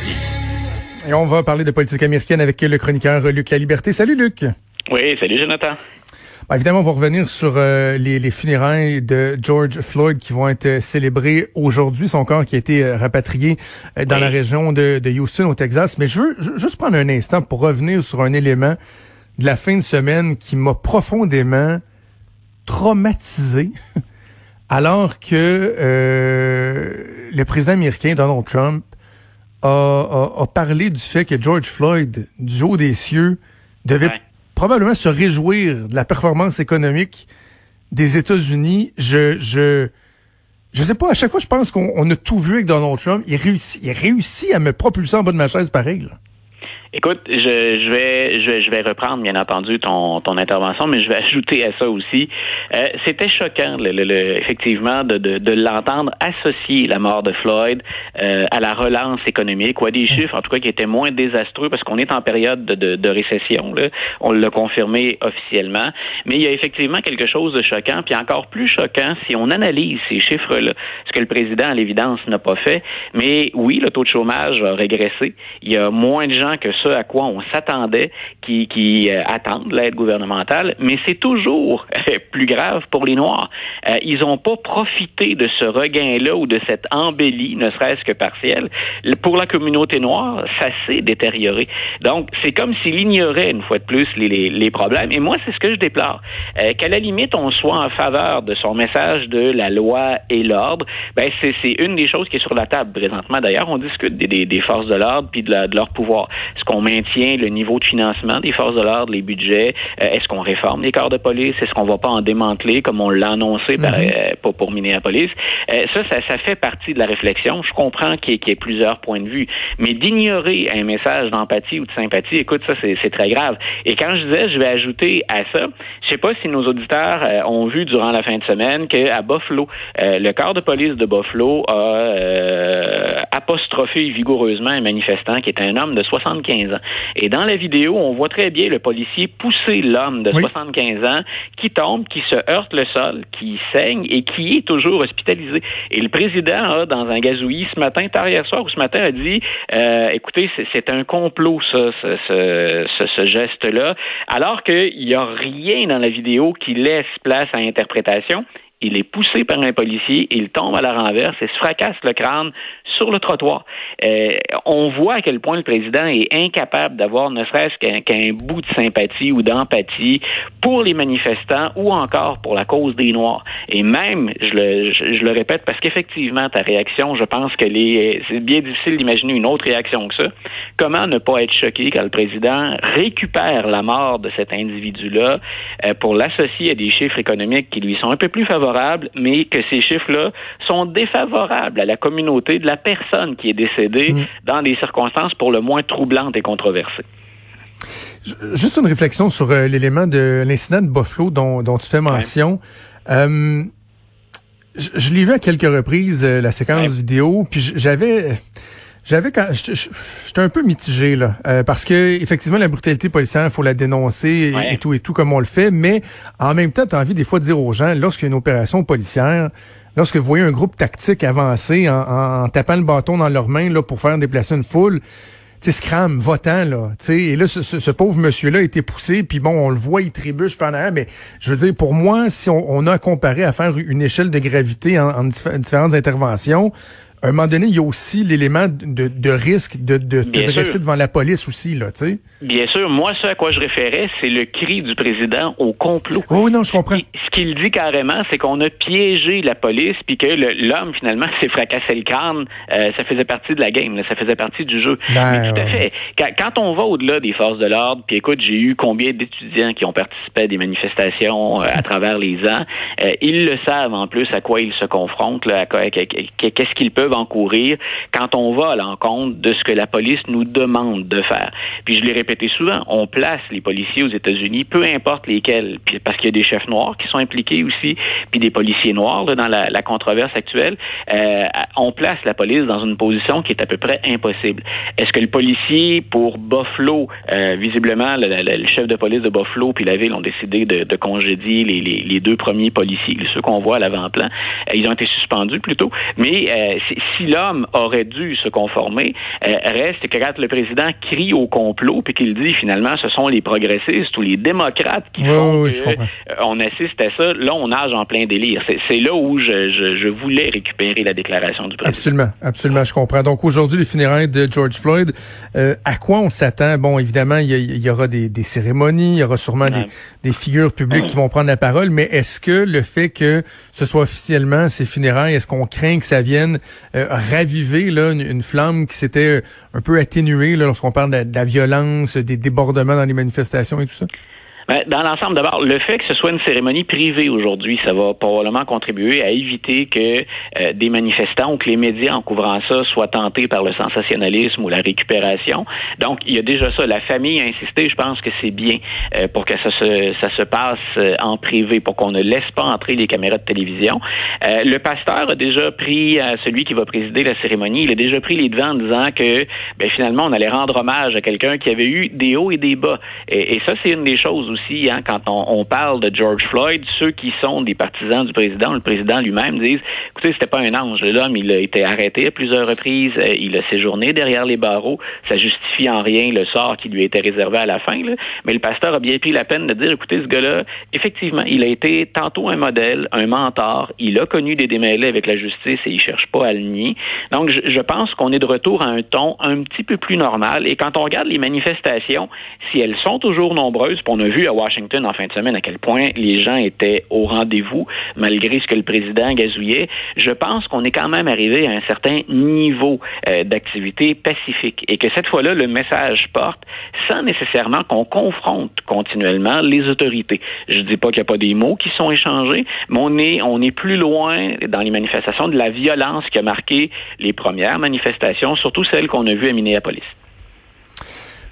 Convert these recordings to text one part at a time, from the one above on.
dit. Et on va parler de politique américaine avec le chroniqueur Luc La Liberté. Salut Luc. Oui, salut Jonathan. Bah, évidemment, on va revenir sur euh, les, funérailles de George Floyd qui vont être célébrées aujourd'hui. Son corps qui a été euh, rapatrié euh, dans la région de, Houston, au Texas. Mais je veux juste prendre un instant pour revenir sur un élément de la fin de semaine qui m'a profondément traumatisé. alors que le président américain Donald Trump a, parlé du fait que George Floyd, du haut des cieux, devait probablement se réjouir de la performance économique des États-Unis. Je, je, je sais pas, à chaque fois, je pense qu'on a tout vu avec Donald Trump. Il réussit, il réussit à me propulser en bas de ma chaise pareil. Là. Écoute, je, je, vais, je, je, vais reprendre bien entendu ton, ton intervention, mais je vais ajouter à ça aussi. Euh, C'était choquant, le, le, effectivement, de, de, de l'entendre associer la mort de Floyd euh, à la relance économique ou à des chiffres, en tout cas, qui étaient moins désastreux parce qu'on est en période de, de, de récession. Là. On l'a confirmé officiellement, mais il y a effectivement quelque chose de choquant, puis encore plus choquant si on analyse ces chiffres-là, ce que le président, à l'évidence, n'a pas fait. Mais oui, le taux de chômage a régressé. Il y a moins de gens que ce à quoi on s'attendait qui, qui euh, attendent l'aide gouvernementale, mais c'est toujours plus grave pour les Noirs. Euh, ils n'ont pas profité de ce regain-là ou de cette embellie, ne serait-ce que partielle. Pour la communauté noire, ça s'est détérioré. Donc, c'est comme s'il ignorait, une fois de plus, les, les, problèmes. Et moi, c'est ce que je déplore. Euh, qu'à la limite, on soit en faveur de son message de la loi et l'ordre, ben c'est une des choses qui est sur la table présentement. D'ailleurs, on discute des, des, forces de l'ordre puis de, de, leur pouvoir. Ce qu'on maintient le niveau de financement des forces de l'ordre, les budgets? Euh, est-ce qu'on réforme les corps de police? Est-ce qu'on va pas en démanteler comme on l'a annoncé mm pour, pour Minneapolis? Euh, ça, ça, ça, fait partie de la réflexion. Je comprends qu'il y, ait plusieurs points de vue, mais d'ignorer un message d'empathie ou de sympathie, écoute, ça, c'est très grave. Et quand je disais, je vais ajouter à ça, je sais pas si nos auditeurs ont vu durant la fin de semaine qu'à Buffalo, le corps de police de Buffalo a apostrophé vigoureusement un manifestant qui est un homme de 75 ans. Et dans la vidéo, on voit très bien le policier pousser l'homme de 75 ans qui tombe, qui se heurte le sol, qui saigne et qui est toujours hospitalisé. Et le président a, dans un gazouillis ce matin, tard hier soir ou ce matin, a dit, euh, écoutez, c'est un complot, ça, ce, ce, ce geste-là, alors qu'il n'y a rien dans la vidéo qui laisse place à interprétation il est poussé par un policier, il tombe à la renverse et se fracasse le crâne sur le trottoir. Euh, on voit à quel point le président est incapable d'avoir ne serait-ce qu'un bout de sympathie ou d'empathie pour les manifestants ou encore pour la cause des Noirs. Et même, je le, je, le répète, parce qu'effectivement, ta réaction, je pense que c'est bien difficile d'imaginer une autre réaction que ça. Comment ne pas être choqué quand le président récupère la mort de cet individu-là euh, pour l'associer à des chiffres économiques qui lui sont un peu plus favorables, mais que ces chiffres-là sont défavorables à la communauté de la personne qui est décédée mm. dans des circonstances pour le moins troublantes et controversées. Juste une réflexion sur euh, l'élément de l'incident de Buffalo dont, tu fais mention. Euh, je, l'ai vu à quelques reprises, euh, la séquence vidéo, puis j'avais... J'avais quand j'étais un peu mitigé là parce que effectivement la brutalité policière il faut la dénoncer et, tout et tout comme on le fait mais en même temps tu as envie des fois de dire aux gens lorsqu'il y a une opération policière lorsque vous voyez un groupe tactique avancer en, tapant le bâton dans leurs mains là, pour faire déplacer une foule, tu scram, votant, là, tu sais, et là, ce, pauvre monsieur-là a été poussé, puis bon, on le voit, il trébuche pendant, mais je veux dire, pour moi, si on, a comparé à faire une échelle de gravité en différentes interventions, à un moment donné, il y a aussi l'élément de, de, risque de, de te dresser devant la police aussi, là, tu sais. Bien sûr. Moi, ce à quoi je référais, c'est le cri du président au complot. Oh, oui, non, je comprends. Ce qu'il dit carrément, c'est qu'on a piégé la police, puis que l'homme, finalement, s'est fracassé le crâne. Euh, ça faisait partie de la game, ça faisait partie du jeu. Ben, tout à fait. Quand, on va au-delà des forces de l'ordre, puis écoute, j'ai eu combien d'étudiants qui ont participé à des manifestations euh, à travers les ans, euh, ils le savent en plus à quoi ils se confrontent, là, qu'est-ce qu'ils peuvent encourir quand on va à l'encontre de ce que la police nous demande de faire. Puis je l'ai répété souvent, on place les policiers aux États-Unis, peu importe lesquels, puis parce qu'il y a des chefs noirs qui sont impliqués aussi, puis des policiers noirs dans la, controverse actuelle, euh, on place la police dans une position qui est à peu près impossible. Est-ce que le policier pour Buffalo, euh, visiblement le, chef de police de Buffalo puis la ville ont décidé de, congédier les, deux premiers policiers, ceux qu'on voit à l'avant-plan, euh, ils ont été suspendus plutôt, mais si l'homme aurait dû se conformer, euh, reste que quand le président crie au complot, puis qu'il dit finalement ce sont les progressistes ou les démocrates qui font qu'on assiste à ça, là on nage en plein délire. C'est là où je, je, je, voulais récupérer la déclaration du président. Absolument, absolument, je comprends. Donc aujourd'hui, les funérailles de George Floyd, à quoi on s'attend? Bon, évidemment, il y, aura des, des, cérémonies, il y aura sûrement des, des, figures publiques qui vont prendre la parole, mais est-ce que le fait que ce soit officiellement ces funérailles, est-ce qu'on craint que ça vienne euh, raviver là, une, flamme qui s'était euh, un peu atténuée lorsqu'on parle de, la violence, des débordements dans les manifestations et tout ça? Ben, dans l'ensemble, d'abord, le fait que ce soit une cérémonie privée aujourd'hui, ça va probablement contribuer à éviter que euh, des manifestants ou que les médias en couvrant ça soient tentés par le sensationnalisme ou la récupération. Donc, il y a déjà ça. La famille a insisté, je pense que c'est bien euh, pour que ça se, ça se passe euh, en privé, pour qu'on ne laisse pas entrer les caméras de télévision. le pasteur a déjà pris, celui qui va présider la cérémonie, il a déjà pris les devants en disant que ben, finalement, on allait rendre hommage à quelqu'un qui avait eu des hauts et des bas. Et, et ça, c'est une des choses aussi Hein, quand on, parle de George Floyd, ceux qui sont des partisans du président, le président lui-même disent, écoutez, c'était pas un ange. L'homme, il a été arrêté à plusieurs reprises, euh, il a séjourné derrière les barreaux. Ça justifie en rien le sort qui lui était réservé à la fin. Mais le pasteur a bien pris la peine de dire, écoutez, ce gars-là, effectivement, il a été tantôt un modèle, un mentor. Il a connu des démêlés avec la justice et il cherche pas à le nier. Donc, je, je pense qu'on est de retour à un ton un petit peu plus normal. Et quand on regarde les manifestations, si elles sont toujours nombreuses, on a vu à Washington en fin de semaine à quel point les gens étaient au rendez-vous malgré ce que le président gazouillait. Je pense qu'on est quand même arrivé à un certain niveau euh, d'activité pacifique et que cette fois-là, le message porte sans nécessairement qu'on confronte continuellement les autorités. Je dis pas qu'il n'y a pas des mots qui sont échangés, mais on est, on est plus loin dans les manifestations de la violence qui a marqué les premières manifestations, surtout celles qu'on a vues à Minneapolis.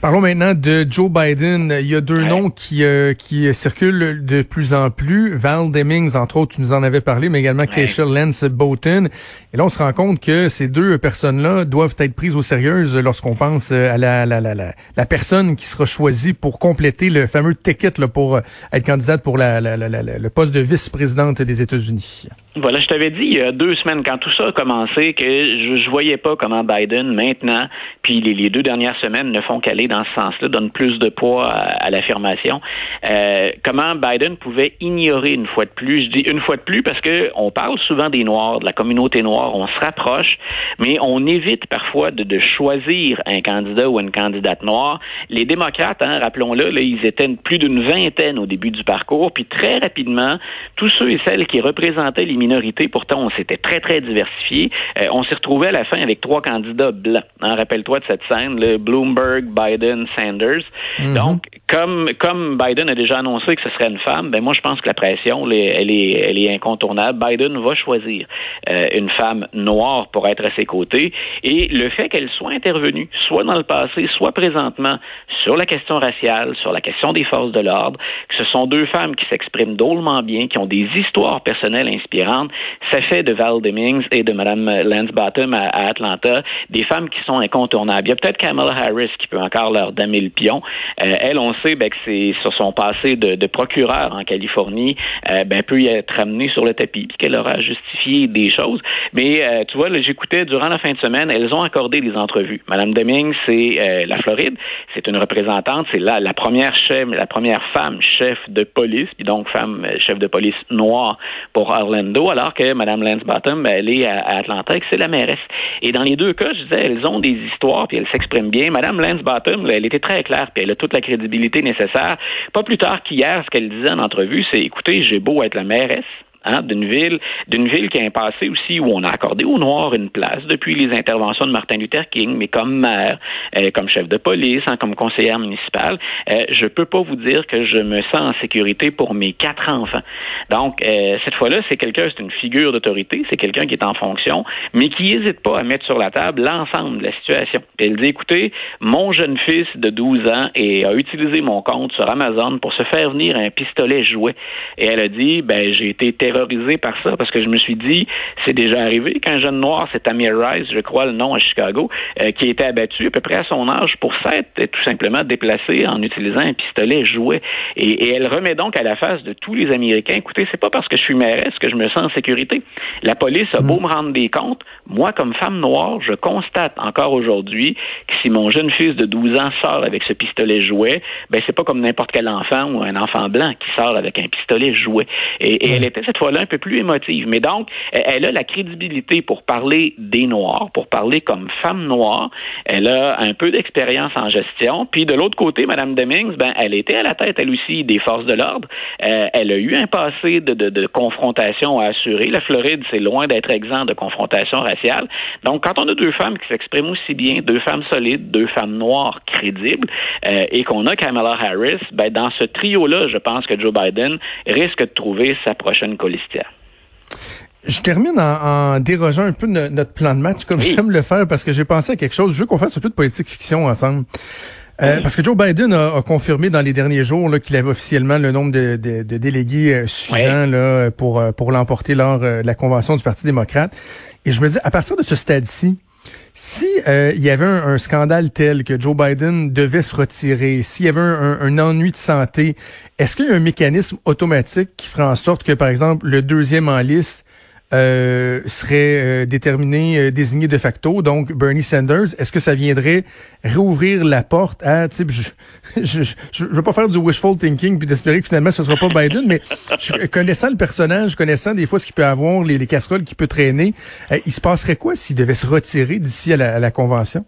Parlons maintenant de Joe Biden. Il y a deux noms qui euh, qui circulent de plus en plus. Val Demings, entre autres, tu nous en avais parlé, mais également ouais. Keisha Lance Bowton. Et là, on se rend compte que ces deux personnes-là doivent être prises au sérieux lorsqu'on pense euh, à la, la, la, la, personne qui sera choisie pour compléter le fameux ticket là, pour euh, être candidate pour la, le poste de vice-présidente des États-Unis. Voilà, je t'avais dit il y a deux semaines, quand tout ça a commencé, que je, je voyais pas comment Biden, maintenant, puis les, deux dernières semaines ne font qu'aller dans ce sens-là, donne plus de poids à, l'affirmation. Euh, comment Biden pouvait ignorer une fois de plus, je dis une fois de plus parce que on parle souvent des Noirs, de la communauté noire, on se rapproche, mais on évite parfois de, de choisir un candidat ou une candidate noire. Les démocrates, hein, rappelons-le, ils étaient plus d'une vingtaine au début du parcours, puis très rapidement, tous ceux et celles qui représentaient les pourtant on s'était très, très diversifié, euh, on s'est retrouvé à la fin avec trois candidats blancs. Hein, Rappelle-toi de cette scène, le Bloomberg, Biden, Sanders. Mhm. Donc, comme comme Biden a déjà annoncé que ce serait une femme, ben moi je pense que la pression elle est elle est, incontournable. Biden va choisir euh, une femme noire pour être à ses côtés et le fait qu'elle soit intervenue, soit dans le passé, soit présentement sur la question raciale, sur la question des forces de l'ordre, que ce sont deux femmes qui s'expriment drôlement bien, qui ont des histoires personnelles inspirantes, ça fait de Val Demings et de Mme Lance Bottom à, Atlanta des femmes qui sont incontournables. Il y a peut-être Kamala Harris qui peut encore leur damer le pion. Euh, elle, on sait ben, que c'est sur son passé de, de procureur en Californie, euh, ben, peut y être amenée sur le tapis, puis qu'elle aura justifié des choses. Mais euh, tu vois, j'écoutais durant la fin de semaine, elles ont accordé des entrevues. Madame Deming, c'est la Floride, c'est une représentante, c'est la première chef, la première femme chef de police, puis donc femme chef de police noire pour Orlando, alors que Madame Lance Bottom, ben, elle est à, Atlanta et que c'est la mairesse. Et dans les deux cas, je disais, elles ont des histoires, puis elles s'expriment bien. Madame Lance Bottom, elle était très claire, puis elle a toute la crédibilité nécessaire. Pas plus tard qu'hier, ce qu'elle disait en entrevue, c'est écoutez, j'ai beau être la mairesse, D'une ville, d'une ville qui a un passé aussi où on a accordé aux Noirs une place depuis les interventions de Martin Luther King, mais comme maire, euh, comme chef de police, hein, comme conseillère municipale, euh, je peux pas vous dire que je me sens en sécurité pour mes quatre enfants. Donc euh, cette fois-là, c'est quelqu'un, c'est une figure d'autorité, c'est quelqu'un qui est en fonction, mais qui n'hésite pas à mettre sur la table l'ensemble de la situation. elle dit écoutez, mon jeune fils de 12 ans et a utilisé mon compte sur Amazon pour se faire venir un pistolet jouet. Et elle a dit ben j'ai été terrorisé par ça parce que je me suis dit, c'est déjà arrivé qu'un jeune noir, c'est Amir Rice, je crois le nom à Chicago, euh, qui a été abattu à peu près à son âge pour s'être tout simplement déplacé en utilisant un pistolet jouet. Et, et, elle remet donc à la face de tous les Américains, écoutez, c'est pas parce que je suis mairesse que je me sens en sécurité? La police a beau mm. me rendre des comptes, moi, comme femme noire, je constate encore aujourd'hui que si mon jeune fils de 12 ans sort avec ce pistolet jouet, ben c'est pas comme n'importe quel enfant ou un enfant blanc qui sort avec un pistolet jouet. Et, elle était cette fois-là un peu plus émotive. Mais donc, elle a la crédibilité pour parler des Noirs, pour parler comme femme noire. Elle a un peu d'expérience en gestion. Puis de l'autre côté, Mme Demings, ben, elle était à la tête, elle aussi, des forces de l'ordre. Euh, elle a eu un passé de, confrontation à assurer. La Floride, c'est loin d'être exempt de confrontation raciale. Donc, quand on a deux femmes qui s'expriment aussi bien, deux femmes solides, deux femmes noires crédibles, euh, et qu'on a Kamala Harris, ben, dans ce trio-là, je pense que Joe Biden risque de trouver sa prochaine Je termine en, dérogeant un peu de notre plan de match, comme j'aime le faire, parce que j'ai pensé à quelque chose. Je veux qu'on fasse un peu de politique fiction ensemble. Euh, parce que Joe Biden a, confirmé dans les derniers jours qu'il avait officiellement le nombre de, délégués euh, suffisants là, pour, euh, pour l'emporter lors de la convention du Parti démocrate. Et je me dis, à partir de ce stade-ci, si il y avait un, scandale tel que Joe Biden devait se retirer, s'il y avait un, un, ennui de santé, est-ce qu'il y a un mécanisme automatique qui ferait en sorte que, par exemple, le deuxième en liste euh, serait euh, déterminé, euh, désigné de facto, donc Bernie Sanders, est-ce que ça viendrait réouvrir la porte à, tu sais, je, je, je, veux pas faire du wishful thinking puis d'espérer que finalement ce sera pas Biden, mais connaissant le personnage, connaissant des fois ce qu'il peut avoir, les, les casseroles qu'il peut traîner, il se passerait quoi s'il devait se retirer d'ici à la convention?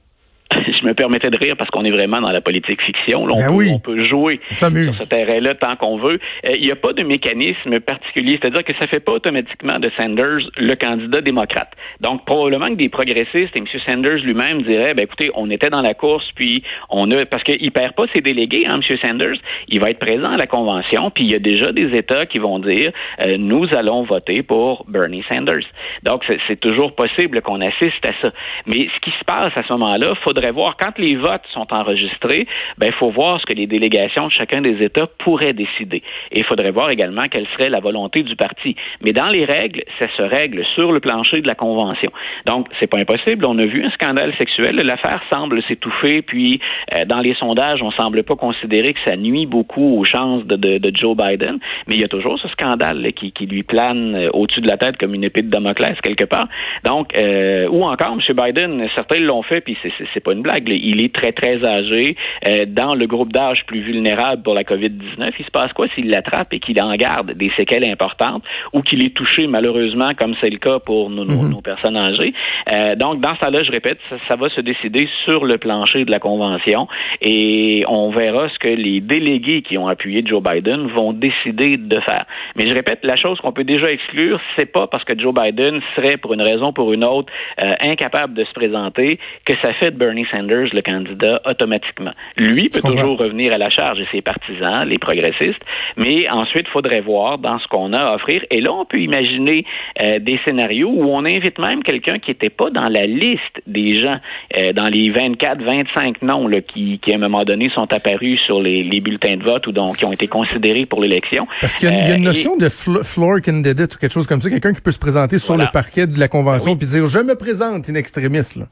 Je me permettais de rire parce qu'on est vraiment dans la politique fiction. Là, on, ben peut, jouer sur ce terrain-là tant qu'on veut. Euh, il n'y a pas de mécanisme particulier, c'est-à-dire que ça fait pas automatiquement de Sanders le candidat démocrate. Donc probablement que des progressistes et M. Sanders lui-même diraient, ben écoutez, on était dans la course, puis on a parce qu'il perd pas ses délégués, hein, M. Sanders. Il va être présent à la convention, puis il y a déjà des États qui vont dire, euh, nous allons voter pour Bernie Sanders. Donc c'est toujours possible qu'on assiste à ça. Mais ce qui se passe à ce moment-là, faudrait voir quand les votes sont enregistrés, ben il faut voir ce que les délégations de chacun des États pourraient décider. Et il faudrait voir également quelle serait la volonté du parti. Mais dans les règles, ça se règle sur le plancher de la convention. Donc c'est pas impossible. On a vu un scandale sexuel. L'affaire semble s'étouffer. Puis euh, dans les sondages, on semble pas considérer que ça nuit beaucoup aux chances de, de, Joe Biden. Mais il y a toujours ce scandale qui, qui, lui plane euh, au-dessus de la tête comme une épée de Damoclès quelque part. Donc euh, ou encore, M. Biden, certains l'ont fait, puis c'est pas une blague il est très, très âgé. Euh, dans le groupe d'âge plus vulnérable pour la COVID-19, il se passe quoi s'il l'attrape et qu'il en garde des séquelles importantes ou qu'il est touché malheureusement, comme c'est le cas pour nos, mhm. personnes âgées? Euh, donc, dans ce cas-là, je répète, ça, va se décider sur le plancher de la Convention et on verra ce que les délégués qui ont appuyé Joe Biden vont décider de faire. Mais je répète, la chose qu'on peut déjà exclure, c'est pas parce que Joe Biden serait, pour une raison ou pour une autre, euh, incapable de se présenter que ça fait de Bernie Sanders le candidat automatiquement. Lui peut toujours revenir à la charge et ses partisans, les progressistes, mais ensuite, il faudrait voir dans ce qu'on a à offrir. Et là, on peut imaginer euh, des scénarios où on invite même quelqu'un qui n'était pas dans la liste des gens, euh, dans les 24, 25 noms là, qui, qui, à un moment donné, sont apparus sur les, bulletins de vote ou donc qui ont été considérés pour l'élection. Parce qu'il y, a une euh, notion de floor candidate ou quelque chose comme ça, quelqu'un qui peut se présenter sur le parquet de la convention puis dire je me présente une extrémiste. Là.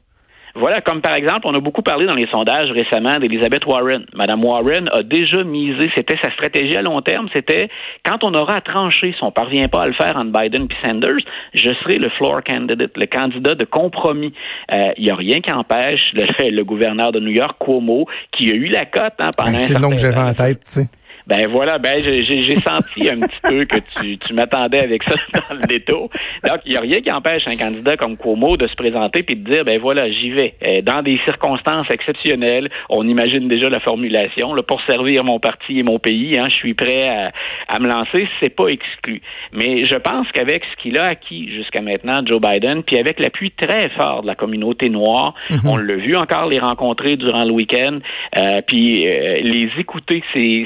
Voilà, comme par exemple, on a beaucoup parlé dans les sondages récemment d'Elizabeth Warren. Madame Warren a déjà misé, c'était sa stratégie à long terme, c'était quand on aura à trancher, si on parvient pas à le faire entre Biden et Sanders, je serai le floor candidate, le candidat de compromis. Il euh, n'y a rien qui empêche le, gouverneur de New York, Cuomo, qui a eu la cote hein, pendant un C'est le nom que j'avais en tête, tu sais. Ben voilà, ben j'ai senti un petit peu que tu, tu m'attendais avec ça dans le détour. Donc, il n'y a rien qui empêche un candidat comme Cuomo de se présenter puis de dire, ben voilà, j'y vais. Euh, dans des circonstances exceptionnelles, on imagine déjà la formulation, là, pour servir mon parti et mon pays, hein, je suis prêt à, à me lancer, c'est pas exclu. Mais je pense qu'avec ce qu'il a acquis jusqu'à maintenant, Joe Biden, puis avec l'appui très fort de la communauté noire, mhm. on l'a vu encore les rencontrer durant le week-end, euh, puis euh, les écouter, c'est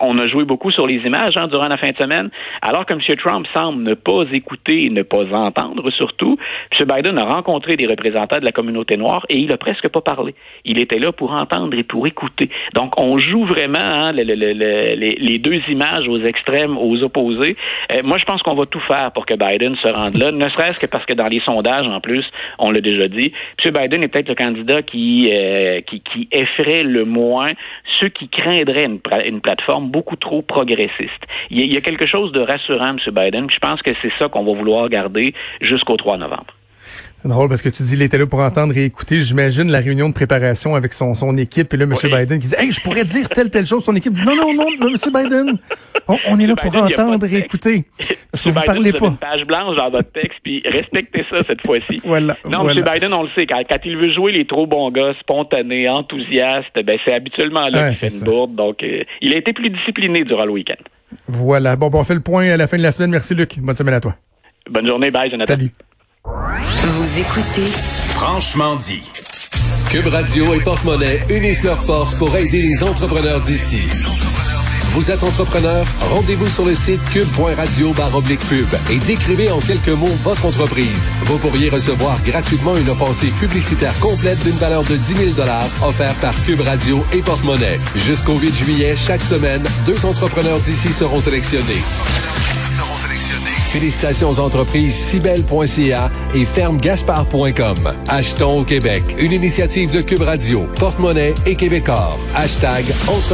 on a joué beaucoup sur les images hein, durant la fin de semaine, alors que M. Trump semble ne pas écouter, ne pas entendre surtout. M. Biden a rencontré des représentants de la communauté noire et il a presque pas parlé. Il était là pour entendre et pour écouter. Donc, on joue vraiment hein, les, deux images aux extrêmes, aux opposés. Euh, moi, je pense qu'on va tout faire pour que Biden se rende là, ne serait-ce que parce que dans les sondages, en plus, on l'a déjà dit, M. Biden est peut-être le candidat qui, euh, effraie le moins ceux qui craindraient une plateforme beaucoup trop progressiste. Il y, a, quelque chose de rassurant, M. Biden. Je pense que c'est ça qu'on va vouloir garder jusqu'au 3 novembre. C'est drôle parce que tu dis qu'il était là pour entendre et écouter. J'imagine la réunion de préparation avec son, son équipe et là, M. Biden qui dit Hey, je pourrais dire telle, telle chose. Son équipe dit Non, non, non, M. Biden, on, est là pour entendre et écouter. Parce que vous Biden, parlez pas. une page blanche dans votre texte, puis respectez ça cette fois-ci. Voilà. Non, M. Biden, on le sait, quand, il veut jouer les trop bons gars, spontanés, enthousiastes, ben c'est habituellement là qu'il fait une bourde. Donc, euh, il a été plus discipliné durant le week-end. Voilà. Bon, bon, on fait le point à la fin de la semaine. Merci, Luc. Bonne semaine à toi. Bonne journée. Bye, Jonathan. Salut. Vous écoutez Franchement dit. Cube Radio et Porte-Monnaie unissent leurs forces pour aider les entrepreneurs d'ici. Vous êtes entrepreneur? Rendez-vous sur le site cube.radio pub et décrivez en quelques mots votre entreprise. Vous pourriez recevoir gratuitement une offensive publicitaire complète d'une valeur de 10 000 offerte par Cube Radio et Porte-Monnaie. Jusqu'au 8 juillet, chaque semaine, deux entrepreneurs d'ici seront sélectionnés. Félicitations aux entreprises Cibel.ca et fermegaspard.com. Achetons au Québec. Une initiative de Cube Radio, Porte-Monnaie et Québecor. Hashtag Entrepreneur